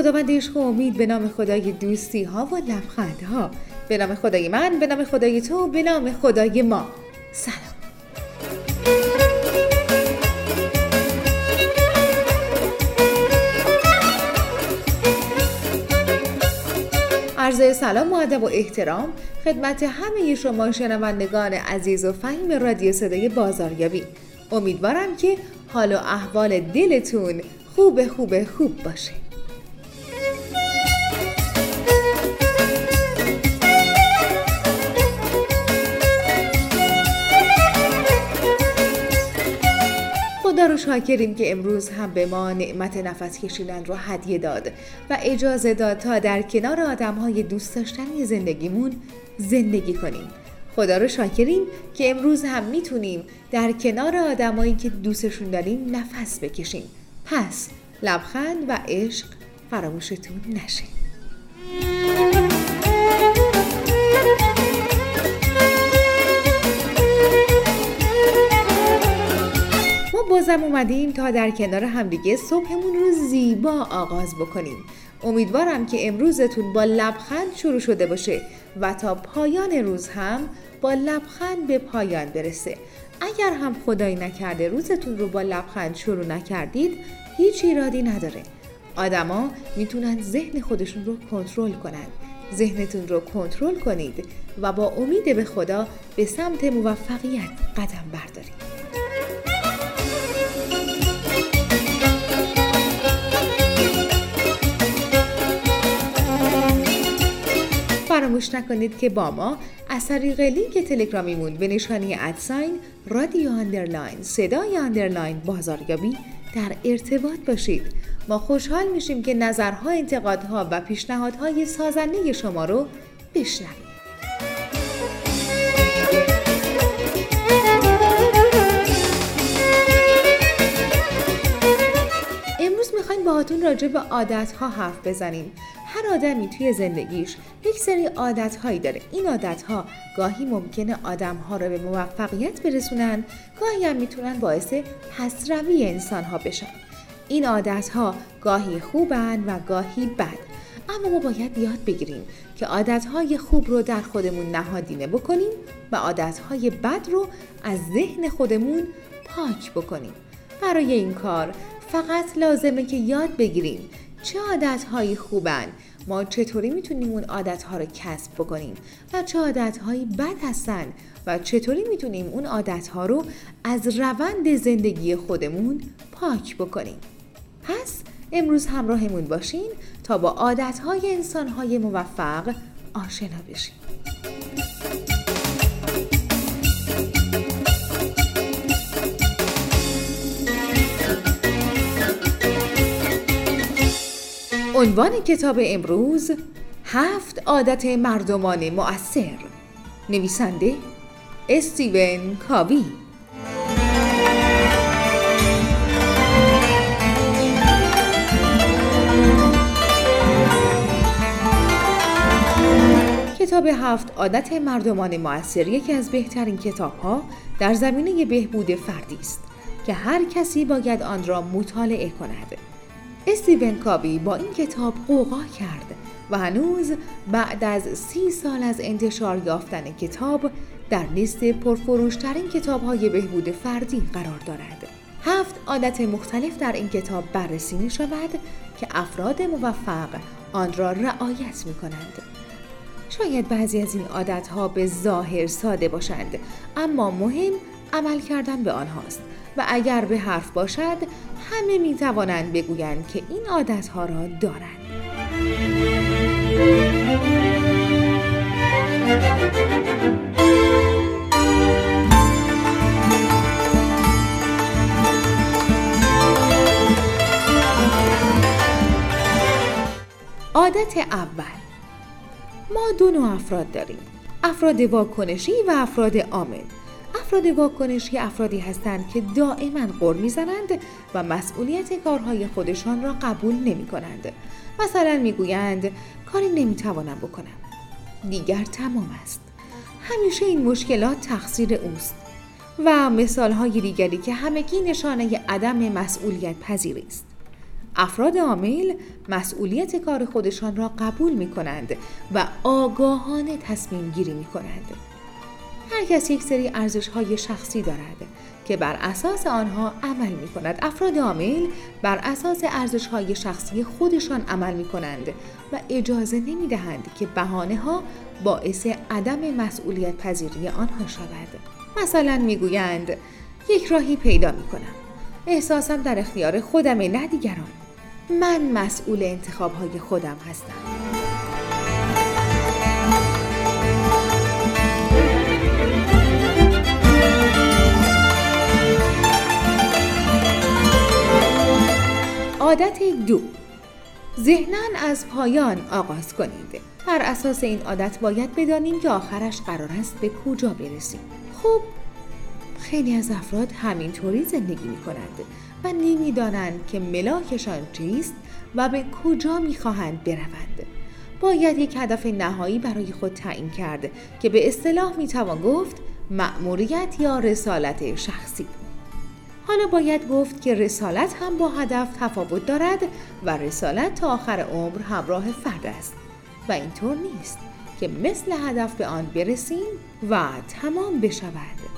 خداوند عشق و امید به نام خدای دوستی ها و لبخند ها به نام خدای من به نام خدای تو به نام خدای ما. سلام. عرض سلام و ادب و احترام خدمت همه شما شنوندگان عزیز و فهیم رادیو صدای بازاریابی. امیدوارم که حال و احوال دلتون خوب خوب خوب باشه. خدا رو شاکریم که امروز هم به ما نعمت نفس کشیدن رو هدیه داد و اجازه داد تا در کنار آدم های دوست داشتنی زندگیمون زندگی کنیم. خدا رو شاکریم که امروز هم می‌تونیم در کنار آدمایی که دوستشون داریم نفس بکشیم. پس لبخند و عشق فراموشتون نشه. بازم اومدیم تا در کنار همدیگه صبحمون رو زیبا آغاز بکنیم. امیدوارم که امروزتون با لبخند شروع شده باشه و تا پایان روز هم با لبخند به پایان برسه. اگر هم خدایی نکرده روزتون رو با لبخند شروع نکردید هیچ ایرادی نداره. آدما می‌تونن ذهن خودشون رو کنترل کنن. ذهنتون رو کنترل کنید و با امید به خدا به سمت موفقیت قدم بردارید. فراموش نکنید که با ما از طریق لینک تلگرامیمون به نشانی at sign رادیو underline صدای underline بازاریابی در ارتباط باشید. ما خوشحال میشیم که نظرها انتقادها و پیشنهادهای سازنده شما رو بشنویم امروز می‌خوایم باهاتون راجع به عادتها حرف بزنیم. هر آدمی توی زندگیش یک سری عادتهایی داره. این عادتها گاهی ممکنه آدمها رو به موفقیت برسونن گاهی هم می‌تونن باعث پسروی انسانها بشن. این عادتها گاهی خوبن و گاهی بد. اما ما باید یاد بگیریم که عادتهای خوب رو در خودمون نهادینه بکنیم و عادتهای بد رو از ذهن خودمون پاک بکنیم. برای این کار فقط لازمه که یاد بگیریم چه عادتهایی خوبن؟ ما چطوری می‌تونیم اون عادتها رو کسب بکنیم؟ و چه عادتهایی بد هستن؟ و چطوری می‌تونیم اون عادتها رو از روند زندگی خودمون پاک بکنیم؟ پس امروز همراهمون باشین تا با عادتهای انسانهای موفق آشنا بشیم. عنوان کتاب امروز هفت عادت مردمان مؤثر. نویسنده استیون کاوی. کتاب هفت عادت مردمان مؤثر یکی از بهترین کتاب ها در زمینه بهبود فردی است که هر کسی باید آن را مطالعه کند. استیون کابی با این کتاب قوقا کرد و هنوز بعد از سی سال از انتشار یافتن کتاب در لیست پرفروشترین کتاب های بهبود فردی قرار دارد. هفت عادت مختلف در این کتاب بررسی می شود که افراد موفق آن را رعایت می کنند. شاید بعضی از این عادت ها به ظاهر ساده باشند اما مهم عمل کردن به آنهاست و اگر به حرف باشد همه می توانند بگویند که این عادت ها را دارند. عادت اول. ما دو نوع افراد داریم افراد واکنشی و افراد عامل افراد واکنشی افرادی هستند که دائما قر می‌زنند و مسئولیت کارهای خودشان را قبول نمی کنند. مثلا می‌گویند کاری نمی‌توانم بکنم دیگر تمام است همیشه این مشکلات تقصیر اوست و مثال های دیگری که همگی نشانه عدم مسئولیت پذیری است افراد عامل مسئولیت کار خودشان را قبول می کنند و آگاهانه تصمیم گیری می کنند. هر کس یک سری ارزش های شخصی دارد که بر اساس آنها عمل می کند. افراد عامل بر اساس ارزش های شخصی خودشان عمل می کنند و اجازه نمی دهند که بهانه ها باعث عدم مسئولیت پذیری آنها شود. مثلا می گویند یک راهی پیدا می کنم. احساسم در اختیار خودم نه دیگران. من مسئول انتخاب های خودم هستم. عادت دو. ذهنا از پایان آغاز کنید. بر اساس این عادت باید بدانیم که آخرش قرار است به کجا برسیم. خب خیلی از افراد همینطوری زندگی می کنند و نمی‌دانند که ملاکشان چیست و به کجا می‌خواهند بروند. باید یک هدف نهایی برای خود تعیین کرد که به اصطلاح می‌توان گفت مأموریت یا رسالت شخصی. حالا باید گفت که رسالت هم با هدف تفاوت دارد و رسالت تا آخر عمر همراه فرد است. و اینطور نیست که مثل هدف به آن برسیم و تمام بشود.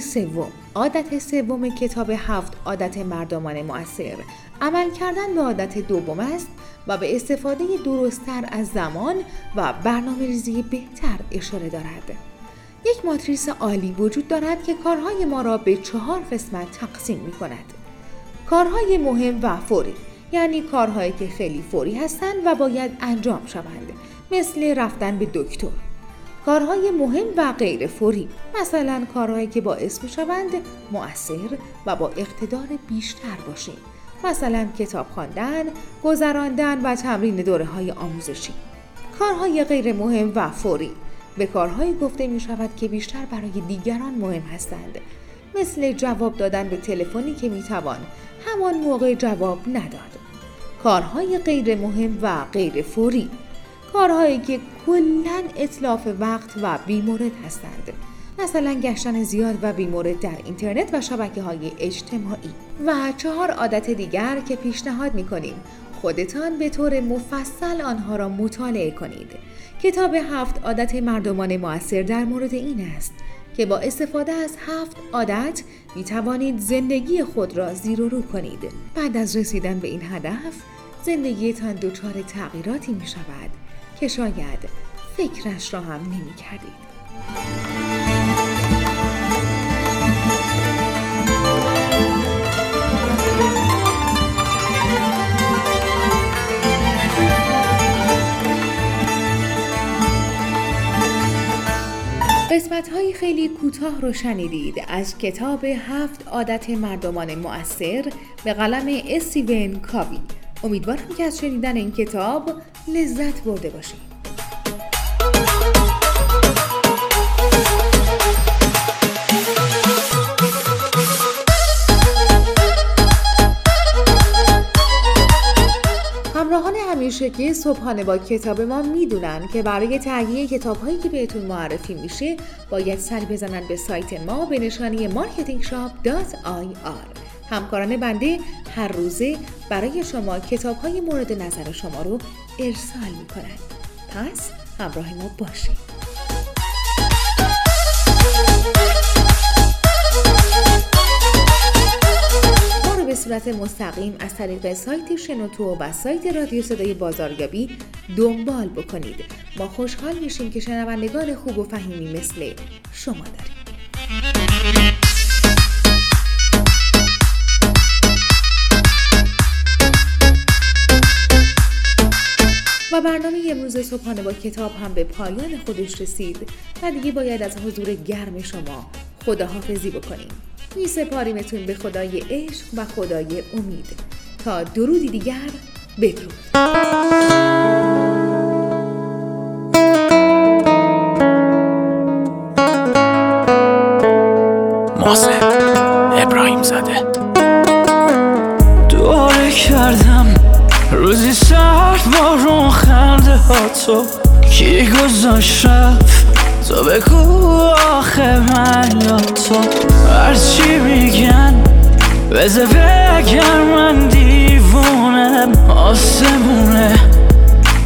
سوم. عادت سوم کتاب هفت عادت مردمان مؤثر. عمل کردن به عادت دوم است و به استفاده درستتر از زمان و برنامه ریزی بهتر اشاره دارد. یک ماتریس عالی وجود دارد که کارهای ما را به چهار قسمت تقسیم می کند کارهای مهم و فوری یعنی کارهایی که خیلی فوری هستند و باید انجام شوند. مثل رفتن به دکتر. کارهای مهم و غیر فوری مثلا کارهایی که باعث می شوند مؤثر و با اقتدار بیشتر باشیم. مثلا کتاب خواندن، گذراندن و تمرین دوره های آموزشی. کارهای غیر مهم و فوری. به کارهایی گفته می شود که بیشتر برای دیگران مهم هستند. مثل جواب دادن به تلفنی که می توان همان موقع جواب نداد. کارهای غیر مهم و غیر فوری. کارهایی که کلا اطلاف وقت و بیمورد هستند. مثلا گشتن زیاد و بیمورد در اینترنت و شبکه های اجتماعی. و چهار عادت دیگر که پیشنهاد می کنیم خودتان به طور مفصل آنها را مطالعه کنید. کتاب هفت عادت مردمان موثر در مورد این است که با استفاده از هفت عادت می توانید زندگی خود را زیر و رو کنید. بعد از رسیدن به این هدف زندگیتان دچار تغییراتی می شود که شاید فکرش را هم نمی کردید. قسمت های خیلی کوتاه رو شنیدید از کتاب هفت عادت مردمان مؤثر به قلم استیون کاوی امیدوارم که از شنیدن این کتاب لذت برده باشید همراهان همیشه که صبحانه با کتاب ما می‌دونن که برای تهیه کتاب هایی که بهتون معرفی میشه باید سری بزنن به سایت ما به نشانی marketingshop.ir همکاران بنده هر روزه برای شما کتاب های مورد نظر شما رو ارسال می کنند. پس همراه ما باشید. به صورت مستقیم از طریق سایت شنوتو و سایت رادیو صدای بازاریابی دنبال بکنید ما خوشحال میشیم که شنوندگان خوب و فهیمی مثل شما داریم و برنامه امروز صبحانه با کتاب هم به پایان خودش رسید و دیگه باید از حضور گرم شما خداحافظی بکنیم. می سپاریمتون به خدای عشق و خدای امید. تا درودی دیگر بدرود. محسن ابراهیم زده روزی سرد بارون خنده ها تو کی گذاشت؟ تو بگو آخه من یا تو. هرچی میگن بزه بگر من دیوونم آسمونه.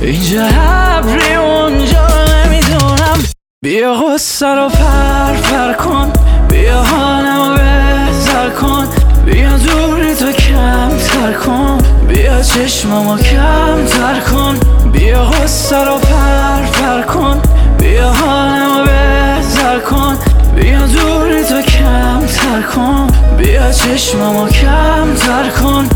اینجا ابری اونجا نمی‌دونم. بیا غصه رو پر پر کن بیا حالمو بهتر کن. بیا دوری تو کم تر کن. بیا چشممو کم تر کن. بیا غصه رو پر پر کن. بیا حالمو بهتر کن. بیا دوری تو کم تر کن. بیا چشممو کم تر کن.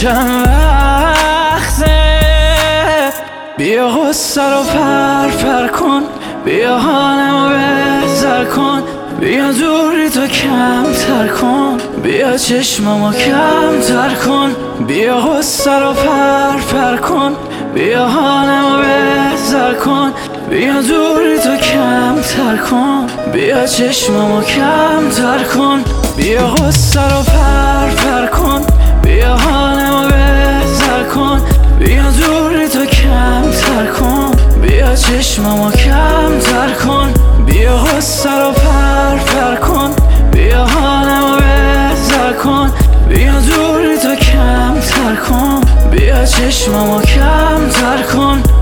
چند وقته بیا غصه رو پر پر کن بیا حالمو بهتر کن. بیا دوری تو کم تر کن بیا چشممو کم تر کن. بیا غصه رو پر پر کن بیا حالمو بهتر کن. بیا دوری تو کم تر کن بیا چشممو کم تر کن. بیا غصه رو پر پر کن بیا حالمو کن. بیا دوری تو کم تر کن. بیا چشممو کم تر کن. بیا غصه رو پر پر کن. بیا حالمو بهتر کن. بیا دوری تو کم تر کن. بیا چشممو کم تر کن.